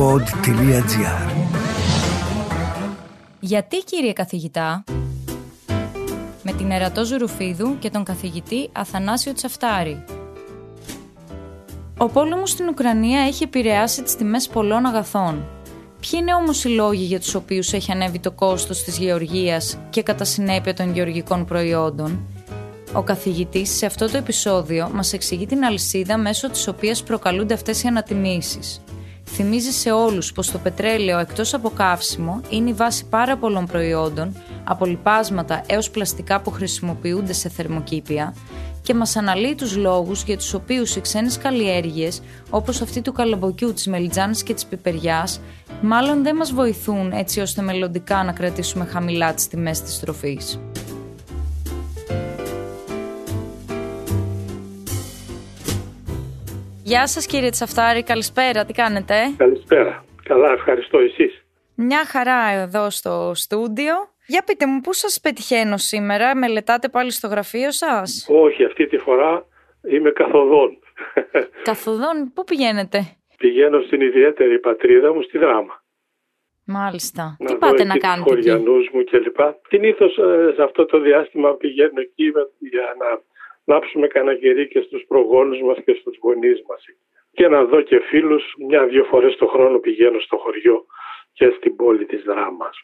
pod.gr Γιατί κύριε καθηγητά με την Ερατό Ζουρουφίδου και τον καθηγητή Αθανάσιο Τσαφτάρη. Ο πόλεμος στην Ουκρανία έχει επηρεάσει τις τιμές πολλών αγαθών. Ποιοι είναι όμως οι λόγοι για τους οποίους έχει ανέβει το κόστος της γεωργίας και κατά συνέπεια των γεωργικών προϊόντων; Ο καθηγητής σε αυτό το επεισόδιο μας εξηγεί την αλυσίδα μέσω της οποίας προκαλούνται αυτές οι ανατιμήσεις. Θυμίζει σε όλους πως το πετρέλαιο εκτός από καύσιμο είναι η βάση πάρα πολλών προϊόντων, από λιπάσματα έως πλαστικά που χρησιμοποιούνται σε θερμοκήπια και μας αναλύει τους λόγους για τους οποίους οι ξένες καλλιέργειες, όπως αυτή του καλαμποκιού, της μελιτζάνης και της πιπεριάς, μάλλον δεν μας βοηθούν έτσι ώστε μελλοντικά να κρατήσουμε χαμηλά τις τιμές της τροφής. Γεια σας κύριε Τσαφτάρη, καλησπέρα, τι κάνετε; Καλησπέρα, καλά ευχαριστώ εσείς; Μια χαρά εδώ στο στούντιο. Για πείτε μου, πού σας πετυχαίνω σήμερα, μελετάτε πάλι στο γραφείο σας; Όχι, αυτή τη φορά είμαι καθοδόν. Καθοδόν, πού πηγαίνετε; Πηγαίνω στην ιδιαίτερη πατρίδα μου, στη Δράμα. Μάλιστα. Να τι δω πάτε εκεί να τους κάνετε εκεί; χωριανούς μου κλπ. Την ήθος σε αυτό το διάστημα πηγαίνω εκεί με- για να λάψουμε κανένα κερί και στους προγόνους μας και στους γονείς μας. Και να δω και φίλους, μια-δυο φορές το χρόνο πηγαίνω στο χωριό και στην πόλη της Δράμας.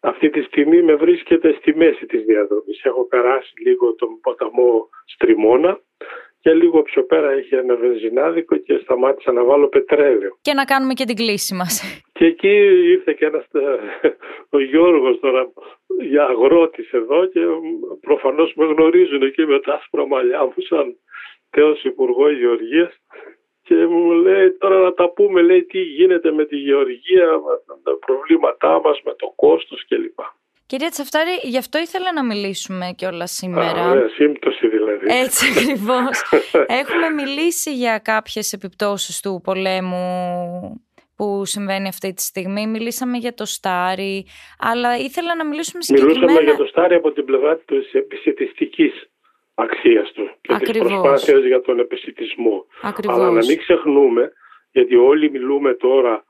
Αυτή τη στιγμή με βρίσκεται στη μέση της διαδρομής. Έχω περάσει λίγο τον ποταμό Στριμώνα και λίγο πιο πέρα έχει ένα βενζινάδικο και σταμάτησα να βάλω πετρέλαιο. Και να κάνουμε και την κλίση μας. Και εκεί ήρθε και ένας ε, ο Γιώργος τώρα για αγρότης εδώ και προφανώς με γνωρίζουν εκεί με τα άσπρα μαλλιά μου σαν τέος Υπουργό Γεωργίας και μου λέει τώρα να τα πούμε λέει τι γίνεται με τη γεωργία, με τα προβλήματά μας, με το κόστος κλπ. Κυρία Τσαφτάρη, γι' αυτό ήθελα να μιλήσουμε κιόλας σήμερα. Α, ωραία, σύμπτωση δηλαδή. Έτσι ακριβώς. Έχουμε μιλήσει για κάποιες επιπτώσεις του πολέμου που συμβαίνει αυτή τη στιγμή. Μιλήσαμε για το Στάρι, αλλά ήθελα να μιλήσουμε συγκεκριμένα... Μιλούσαμε για το Στάρι από την πλευρά της επισητιστικής αξίας του και Ακριβώς. της προσπάθειας για τον επισητισμό. Ακριβώς. Αλλά να μην ξεχνούμε, γιατί όλοι μιλούμε τώρα,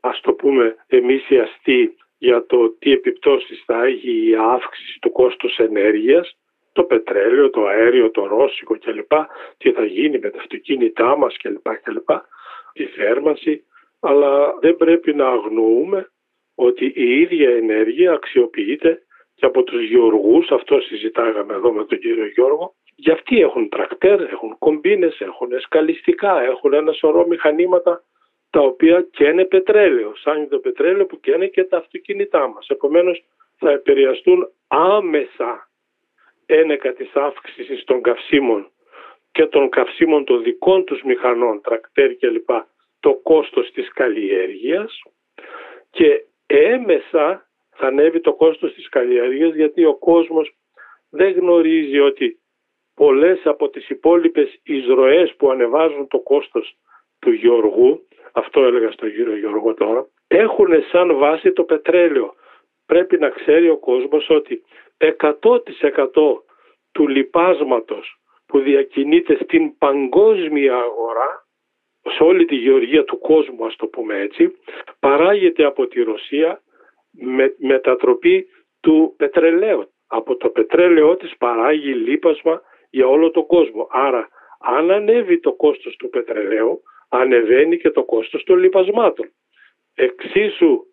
ας το πούμε εμείς οι αστεί, για το τι επιπτώσεις θα έχει η αύξηση του κόστους ενέργειας, το πετρέλαιο, το αέριο, το ρώσικο κλπ. Τι θα γίνει με τα αυτοκίνητά μας κλπ. κλπ. Τη θέρμανση. Αλλά δεν πρέπει να αγνοούμε ότι η ίδια ενέργεια αξιοποιείται και από τους γεωργούς, αυτό συζητάγαμε εδώ με τον κύριο Γιώργο, για αυτοί έχουν τρακτέρ, έχουν κομπίνες, έχουν σκαλιστικά, έχουν ένα σωρό μηχανήματα τα οποία καίνε πετρέλαιο, σαν το πετρέλαιο που καίνε και τα αυτοκίνητά μας. Επομένως θα επηρεαστούν άμεσα ένεκα της αύξησης των καυσίμων και των καυσίμων των δικών τους μηχανών, τρακτέρ κλπ. το κόστος της καλλιέργειας και έμεσα θα ανέβει το κόστος της καλλιέργειας γιατί ο κόσμος δεν γνωρίζει ότι πολλές από τις υπόλοιπες εισρωές που ανεβάζουν το κόστος του Γιώργου, αυτό έλεγα στον κύριο Γιώργο τώρα, έχουν σαν βάση το πετρέλαιο. Πρέπει να ξέρει ο κόσμος ότι 100% του λιπάσματος που διακινείται στην παγκόσμια αγορά, σε όλη τη γεωργία του κόσμου ας το πούμε έτσι, παράγεται από τη Ρωσία με μετατροπή του πετρελαίου. Από το πετρέλαιό της παράγει λίπασμα για όλο τον κόσμο. Άρα αν ανέβει το κόστος του πετρελαίου, ανεβαίνει και το κόστος των λιπασμάτων. Εξίσου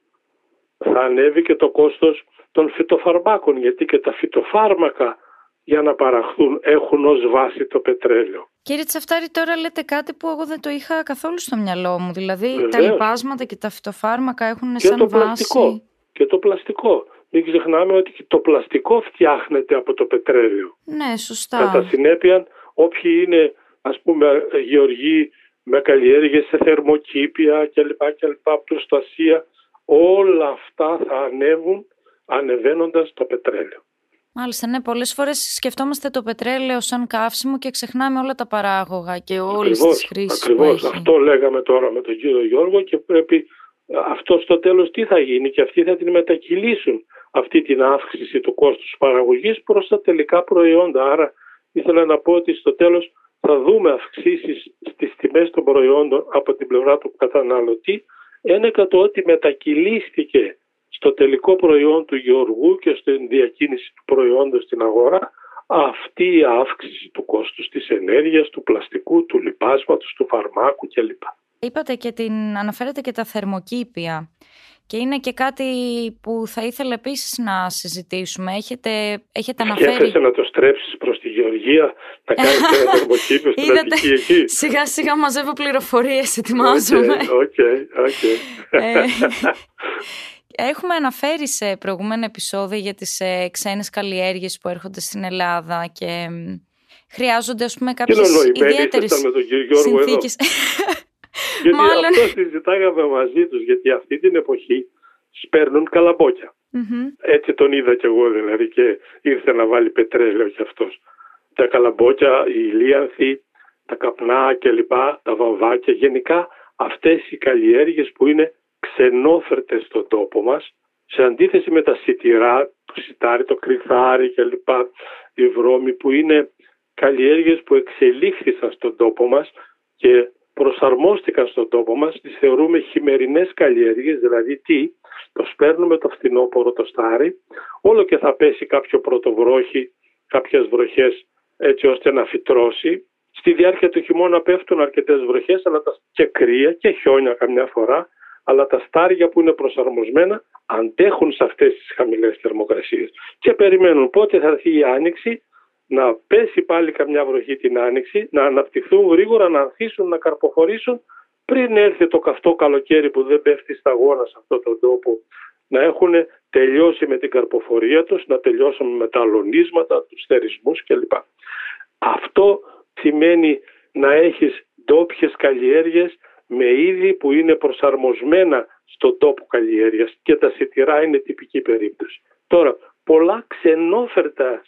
θα ανέβει και το κόστος των φυτοφαρμάκων, γιατί και τα φυτοφάρμακα για να παραχθούν έχουν ως βάση το πετρέλαιο. Κύριε Τσαφτάρη, τώρα λέτε κάτι που εγώ δεν το είχα καθόλου στο μυαλό μου. Δηλαδή, τα Βεβαίως. λιπάσματα και τα φυτοφάρμακα έχουν Και σαν το βάση. πλαστικό. Και το πλαστικό. Μην ξεχνάμε ότι και το πλαστικό φτιάχνεται από το πετρέλαιο. Ναι, σωστά. Κατά συνέπεια, όποιοι είναι ας πούμε γεωργοί με καλλιέργειες σε θερμοκήπια κλπ. κλπ. προστασία, όλα αυτά θα ανέβουν ανεβαίνοντας το πετρέλαιο. Μάλιστα, ναι. Πολλές φορές σκεφτόμαστε το πετρέλαιο σαν καύσιμο και ξεχνάμε όλα τα παράγωγα και όλες τις χρήσεις που ακριβώς. έχει. Αυτό λέγαμε τώρα με τον κύριο Γιώργο και πρέπει αυτό στο τέλος τι θα γίνει και αυτοί θα την μετακυλήσουν αυτή την αύξηση του κόστους παραγωγής προς τα τελικά προϊόντα. Άρα ήθελα να πω ότι στο τέλος θα δούμε αυξήσεις στις τιμές των προϊόντων από την πλευρά του καταναλωτή. Ένεκα το ότι μετακυλίστηκε στο τελικό προϊόν του γεωργού και στην διακίνηση του προϊόντος στην αγορά. Αυτή η αύξηση του κόστους της ενέργειας, του πλαστικού, του λιπάσματος, του φαρμάκου κλπ. Είπατε και την, αναφέρετε και τα θερμοκήπια και είναι και κάτι που θα ήθελα επίσης να συζητήσουμε. Έχετε, έχετε αναφέρει... Σκέφτεσαι να το στρέψεις προς τη γεωργία, να κάνεις ένα θερμοκήπιο στην Αττική εκεί; Σιγά σιγά μαζεύω πληροφορίες, ετοιμάζομαι. OK, OK. Ε, έχουμε αναφέρει σε προηγούμενα επεισόδια για τις ε, ξένες καλλιέργειες που έρχονται στην Ελλάδα και χρειάζονται ας πούμε κάποιες ιδιαίτερες συνθήκες. Γιατί Μάλλον... αυτό συζητάγαμε μαζί τους, γιατί αυτή την εποχή σπέρνουν Έτσι τον είδα κι εγώ δηλαδή και ήρθε να βάλει πετρέλαιο κι αυτός. Τα καλαμπόκια, οι ηλίανθοι, τα καπνά κλπ, τα βαμβάκια, γενικά αυτές οι καλλιέργειες που είναι ξενόφερτες στον τόπο μας, σε αντίθεση με τα σιτηρά, το σιτάρι, το κρυθάρι κλπ, οι βρώμοι που είναι καλλιέργειες που εξελίχθησαν στον τόπο μας και προσαρμόστηκαν στον τόπο μας, τις θεωρούμε χειμερινές καλλιέργειες, δηλαδή τι, το σπέρνουμε το φθινόπωρο το στάρι, όλο και θα πέσει κάποιο πρωτοβρόχι, κάποιες βροχές έτσι ώστε να φυτρώσει. Στη διάρκεια του χειμώνα πέφτουν αρκετές βροχές αλλά και κρύα και χιόνια καμιά φορά, αλλά τα στάρια που είναι προσαρμοσμένα αντέχουν σε αυτές τις χαμηλές θερμοκρασίες και περιμένουν πότε θα έρθει η άνοιξη να πέσει πάλι καμιά βροχή την άνοιξη, να αναπτυχθούν γρήγορα, να ανθίσουν, να καρποφορήσουν πριν έρθει το καυτό καλοκαίρι που δεν πέφτει σταγόνα σε αυτόν τον τόπο να έχουν τελειώσει με την καρποφορία τους, να τελειώσουν με τα αλωνίσματα, τους θερισμούς κλπ. Αυτό σημαίνει να έχεις ντόπιες καλλιέργειες με είδη που είναι προσαρμοσμένα στον τόπο καλλιέργειας και τα σιτηρά είναι τυπική περίπτωση. Τώρα, πολλά ξενόφερτα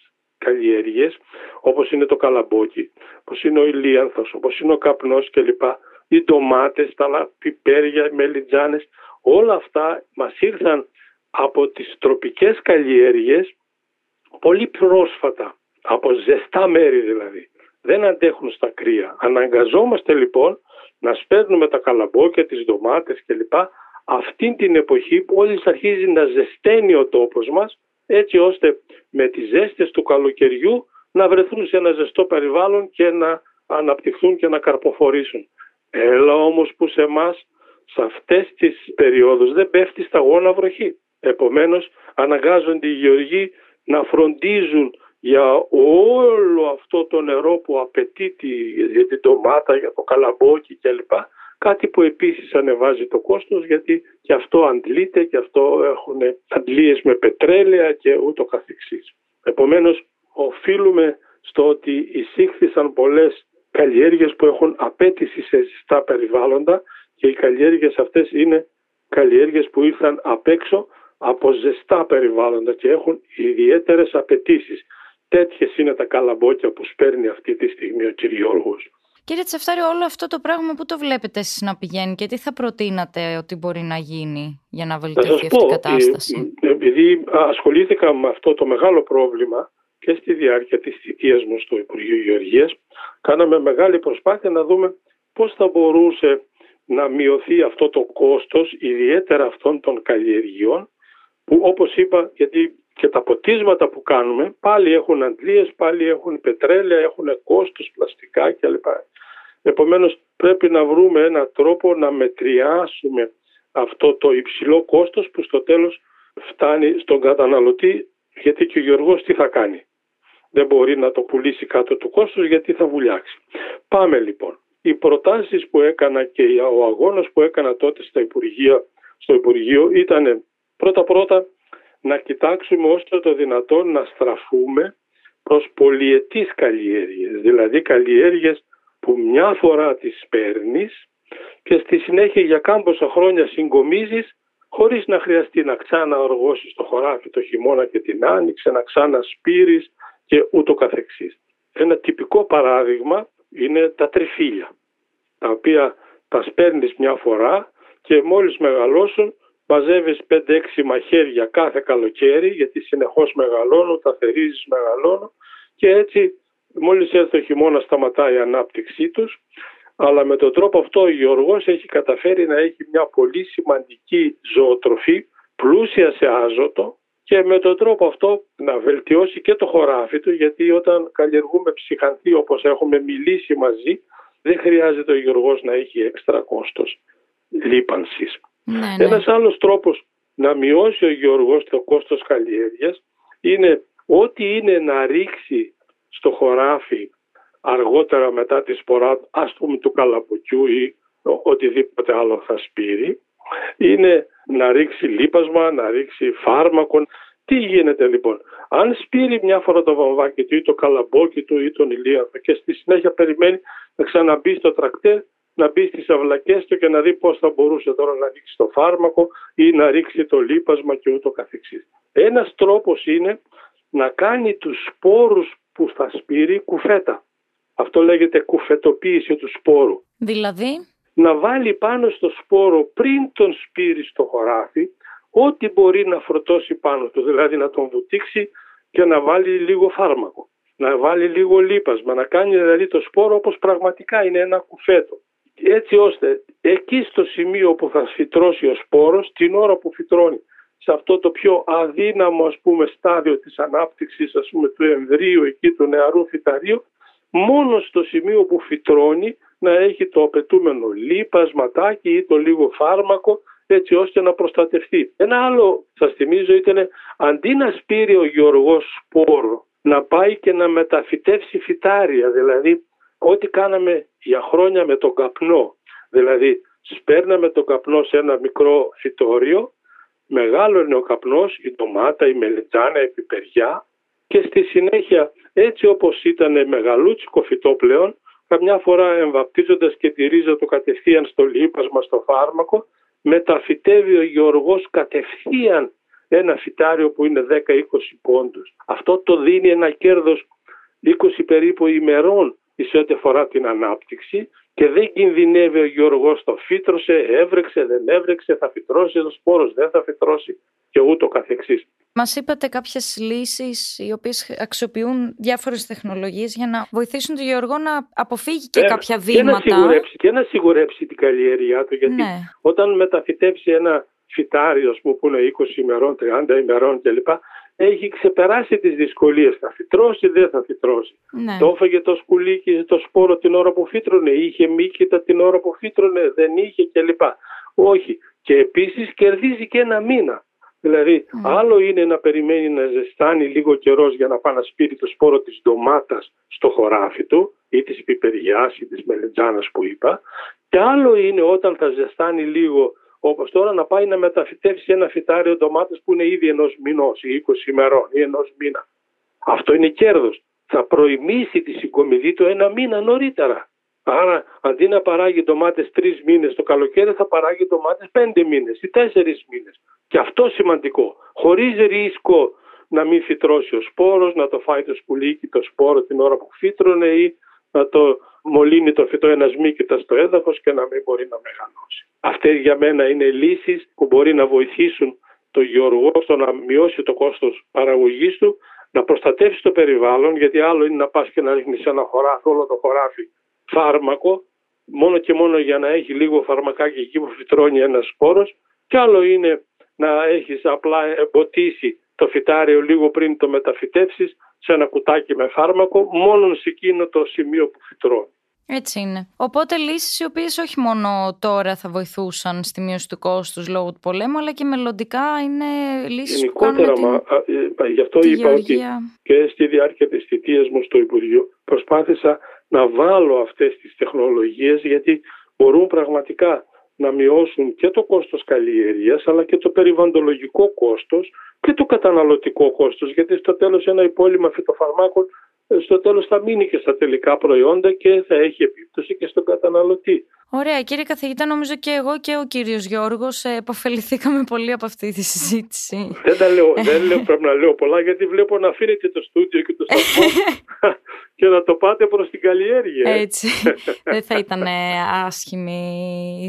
καλλιέργειες όπως είναι το καλαμπόκι, όπως είναι ο ηλίανθος, όπως είναι ο καπνός κλπ. Οι ντομάτες, τα πιπέρια, οι μελιτζάνες, όλα αυτά μας ήρθαν από τις τροπικές καλλιέργειες πολύ πρόσφατα, από ζεστά μέρη δηλαδή. Δεν αντέχουν στα κρύα. Αναγκαζόμαστε λοιπόν να σπέρνουμε τα καλαμπόκια, τις ντομάτες κλπ. Αυτή την εποχή που όλες αρχίζει να ζεσταίνει ο τόπος μας έτσι ώστε με τις ζέστες του καλοκαιριού να βρεθούν σε ένα ζεστό περιβάλλον και να αναπτυχθούν και να καρποφορήσουν. Έλα όμως που σε εμάς σε αυτές τις περιόδους δεν πέφτει σταγόνα βροχή. Επομένως αναγκάζονται οι γεωργοί να φροντίζουν για όλο αυτό το νερό που απαιτεί για την ντομάτα, για το καλαμπόκι κλπ. Κάτι που επίσης ανεβάζει το κόστος γιατί και αυτό αντλείται και αυτό έχουν αντλίες με πετρέλαια και ούτω καθεξής. Επομένως οφείλουμε στο ότι εισήχθησαν πολλές καλλιέργειες που έχουν απέτηση σε ζεστά περιβάλλοντα και οι καλλιέργειες αυτές είναι καλλιέργειες που ήρθαν απ' έξω από ζεστά περιβάλλοντα και έχουν ιδιαίτερες απαιτήσεις. Τέτοιες είναι τα καλαμπόκια που σπέρνει αυτή τη στιγμή ο κυριόργος. Κύριε Τσεφτάρη, όλο αυτό το πράγμα που το βλέπετε εσείς να πηγαίνει και τι θα προτείνατε ότι μπορεί να γίνει για να βελτιωθεί αυτή η κατάσταση; Ε, επειδή ασχολήθηκα με αυτό το μεγάλο πρόβλημα και στη διάρκεια της θητείας μου στο Υπουργείο Γεωργίας, κάναμε μεγάλη προσπάθεια να δούμε πώς θα μπορούσε να μειωθεί αυτό το κόστος, ιδιαίτερα αυτών των καλλιεργειών, που όπως είπα, γιατί και τα ποτίσματα που κάνουμε πάλι έχουν αντλίες, πάλι έχουν πετρέλαια, έχουν κόστος, πλαστικά κλπ. Επομένως πρέπει να βρούμε έναν τρόπο να μετριάσουμε αυτό το υψηλό κόστος που στο τέλος φτάνει στον καταναλωτή γιατί και ο Γιώργος τι θα κάνει. Δεν μπορεί να το πουλήσει κάτω του κόστος γιατί θα βουλιάξει. Πάμε λοιπόν. Οι προτάσεις που έκανα και ο αγώνας που έκανα τότε στα Υπουργεία, στο Υπουργείο ήταν πρώτα πρώτα να κοιτάξουμε όσο το δυνατόν να στραφούμε προς πολυετής καλλιέργειες, δηλαδή καλλιέργειες που μια φορά τις παίρνεις και στη συνέχεια για κάμποσα χρόνια συγκομίζεις χωρίς να χρειαστεί να ξαναοργώσεις το χωράφι το χειμώνα και την άνοιξη, να ξανασπείρεις και ούτω καθεξής. Ένα τυπικό παράδειγμα είναι τα τριφύλια, τα οποία τα σπέρνεις μια φορά και μόλις μεγαλώσουν μαζεύεις 5-6 μαχαίρια κάθε καλοκαίρι γιατί συνεχώς μεγαλώνουν, τα θερίζεις μεγαλώνουν και έτσι μόλις έρθει ο χειμώνα σταματάει η ανάπτυξή τους αλλά με τον τρόπο αυτό ο Γιώργος έχει καταφέρει να έχει μια πολύ σημαντική ζωοτροφή πλούσια σε άζωτο και με τον τρόπο αυτό να βελτιώσει και το χωράφι του γιατί όταν καλλιεργούμε ψυχανθή όπως έχουμε μιλήσει μαζί δεν χρειάζεται ο Γιώργος να έχει έξτρα κόστος λίπανσης. Ναι, ναι. Ένας άλλος τρόπος να μειώσει ο Γιώργος το κόστος καλλιέργειας είναι ό,τι είναι να ρίξει στο χωράφι αργότερα μετά τη σπορά ας πούμε του καλαμποκιού ή οτιδήποτε άλλο θα σπείρει είναι να ρίξει λίπασμα, να ρίξει φάρμακο. Τι γίνεται λοιπόν, αν σπείρει μια φορά το βαμβάκι του ή το καλαμπόκι του ή τον ηλίαθο και στη συνέχεια περιμένει να ξαναμπεί στο τρακτέρ, να μπει στις αυλακές του και να δει πώς θα μπορούσε τώρα να ρίξει το φάρμακο ή να ρίξει το λίπασμα και ούτω καθεξής. Ένας τρόπος είναι να κάνει τους σπόρους που θα σπείρει κουφέτα. Αυτό λέγεται κουφετοποίηση του σπόρου. Δηλαδή; Να βάλει πάνω στο σπόρο πριν τον σπείρει στο χωράφι ό,τι μπορεί να φροτώσει πάνω του, δηλαδή να τον βουτήξει και να βάλει λίγο φάρμακο, να βάλει λίγο λίπασμα, να κάνει δηλαδή το σπόρο όπως πραγματικά είναι ένα κουφέτο. Έτσι ώστε εκεί στο σημείο που θα φυτρώσει ο σπόρος, την ώρα που φυτρώνει σε αυτό το πιο αδύναμο ας πούμε στάδιο της ανάπτυξης ας πούμε του εμβρίου εκεί του νεαρού φυταρίου μόνο στο σημείο που φυτρώνει να έχει το απαιτούμενο λίπασματάκι ή το λίγο φάρμακο έτσι ώστε να προστατευτεί. Ένα άλλο σας θυμίζω ήταν αντί να σπείρει ο Γιώργος σπόρο να πάει και να μεταφυτεύσει φυτάρια δηλαδή ό,τι κάναμε για χρόνια με τον καπνό δηλαδή σπέρναμε τον καπνό σε ένα μικρό φυτόριο μεγάλο είναι ο καπνός, η ντομάτα, η μελιτζάνα, η πιπεριά και στη συνέχεια έτσι όπως ήταν μεγαλούτσικο φυτό πλέον καμιά φορά εμβαπτίζοντας και τη ρίζα του κατευθείαν στο λίπασμα, στο φάρμακο μεταφυτεύει ο Γεωργός κατευθείαν ένα φυτάριο που είναι 10-20 πόντους. Αυτό το δίνει ένα κέρδος 20 περίπου ημερών σε ό,τι αφορά την ανάπτυξη και δεν κινδυνεύει ο Γιώργος το φύτρωσε, έβρεξε, δεν έβρεξε, θα φυτρώσει το σπόρος, δεν θα φυτρώσει και ούτω καθεξής. Μας είπατε κάποιες λύσεις οι οποίες αξιοποιούν διάφορες τεχνολογίες για να βοηθήσουν τον Γεωργό να αποφύγει και ε, κάποια βήματα. Και να, σιγουρέψει, και να σιγουρέψει την καλλιέργειά του γιατί ναι. όταν μεταφυτέψει ένα φυτάριο που είναι 20 ημερών, 30 ημερών κλπ έχει ξεπεράσει τις δυσκολίες. Θα φυτρώσει, δεν θα φυτρώσει. Ναι. Το έφαγε το σκουλίκι το σπόρο την ώρα που φύτρωνε, είχε μύκητα την ώρα που φύτρωνε, δεν είχε κλπ. Όχι. Και επίσης κερδίζει και ένα μήνα. Δηλαδή, άλλο είναι να περιμένει να ζεστάνει λίγο καιρός για να πάει να σπείρει το σπόρο της ντομάτας στο χωράφι του ή της πιπεριάς ή της μελετζάνας που είπα και άλλο είναι όταν θα ζεστάνει λίγο όπως τώρα να πάει να μεταφυτεύσει ένα φυτάριο ντομάτες που είναι ήδη ενός μηνός ή 20 ημερών ή ενός μήνα. Αυτό είναι κέρδος. Θα προημήσει τη συγκομιδή του ένα μήνα νωρίτερα. Άρα αντί να παράγει ντομάτες τρεις μήνες το καλοκαίρι θα παράγει ντομάτες πέντε μήνες ή τέσσερις μήνες. Και αυτό σημαντικό. Χωρίς ρίσκο να μην φυτρώσει ο σπόρος, να το φάει το σκουλίκι το σπόρο την ώρα που φύτρωνε ή να το μολύνει το φυτό ένας μύκητα στο έδαφος και να μην μπορεί να μεγαλώσει. Αυτές για μένα είναι λύσεις που μπορεί να βοηθήσουν το γεωργό στο να μειώσει το κόστος παραγωγής του, να προστατεύσει το περιβάλλον, γιατί άλλο είναι να πας και να ρίχνεις ένα χωράφι, όλο το χωράφι φάρμακο, μόνο και μόνο για να έχει λίγο φαρμακάκι εκεί που φυτρώνει ένας σπόρος, και άλλο είναι να έχεις απλά εμποτίσει το φυτάριο λίγο πριν το μεταφυτεύσεις σε ένα κουτάκι με φάρμακο, μόνο σε εκείνο το σημείο που φυτρώνει. Έτσι είναι. Οπότε λύσεις οι οποίες όχι μόνο τώρα θα βοηθούσαν στη μείωση του κόστους λόγω του πολέμου, αλλά και μελλοντικά είναι λύσεις Γενικότερα, που κάνουν μα, ε, γι' αυτό είπα ότι και στη διάρκεια της θητείας μου στο Υπουργείο προσπάθησα να βάλω αυτές τις τεχνολογίες γιατί μπορούν πραγματικά να μειώσουν και το κόστος καλλιέργειας αλλά και το περιβαντολογικό κόστος και το καταναλωτικό κόστος γιατί στο τέλος ένα υπόλοιμα φυτοφαρμάκων ε, στο τέλος θα μείνει και στα τελικά προϊόντα και θα έχει επίπτωση και στον καταναλωτή. Ωραία κύριε καθηγητά νομίζω και εγώ και ο κύριος Γιώργος ε, επωφεληθήκαμε πολύ από αυτή τη συζήτηση. Δεν τα λέω, δεν λέω, πρέπει να λέω πολλά γιατί βλέπω να αφήνετε το στούντιο και το σταθμό και να το πάτε προς την καλλιέργεια. Έτσι, δεν θα ήταν άσχημη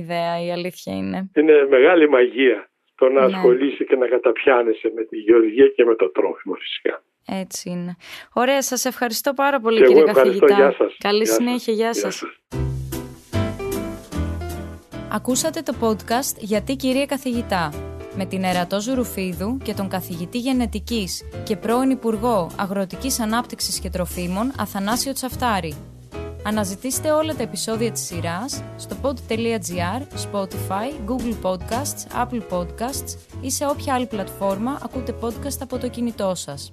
ιδέα η αλήθεια είναι. Είναι μεγάλη μαγεία το να ναι. ασχολείσαι και να καταπιάνεσαι με τη γεωργία και με το τρόφιμο φυσικά. Έτσι είναι. Ωραία, σας ευχαριστώ πάρα πολύ και κύριε εγώ καθηγητά. Γεια σας. Καλή γεια συνέχεια, γεια σας. Γεια σας. Ακούσατε το podcast «Γιατί κυρία καθηγητά» με την Ερατό Ζουρουφίδου και τον καθηγητή γενετικής και πρώην Υπουργό Αγροτικής Ανάπτυξης και Τροφίμων Αθανάσιο Τσαφτάρη. Αναζητήστε όλα τα επεισόδια της σειράς στο pod.gr, Spotify, Google Podcasts, Apple Podcasts ή σε όποια άλλη πλατφόρμα ακούτε podcast από το κινητό σας.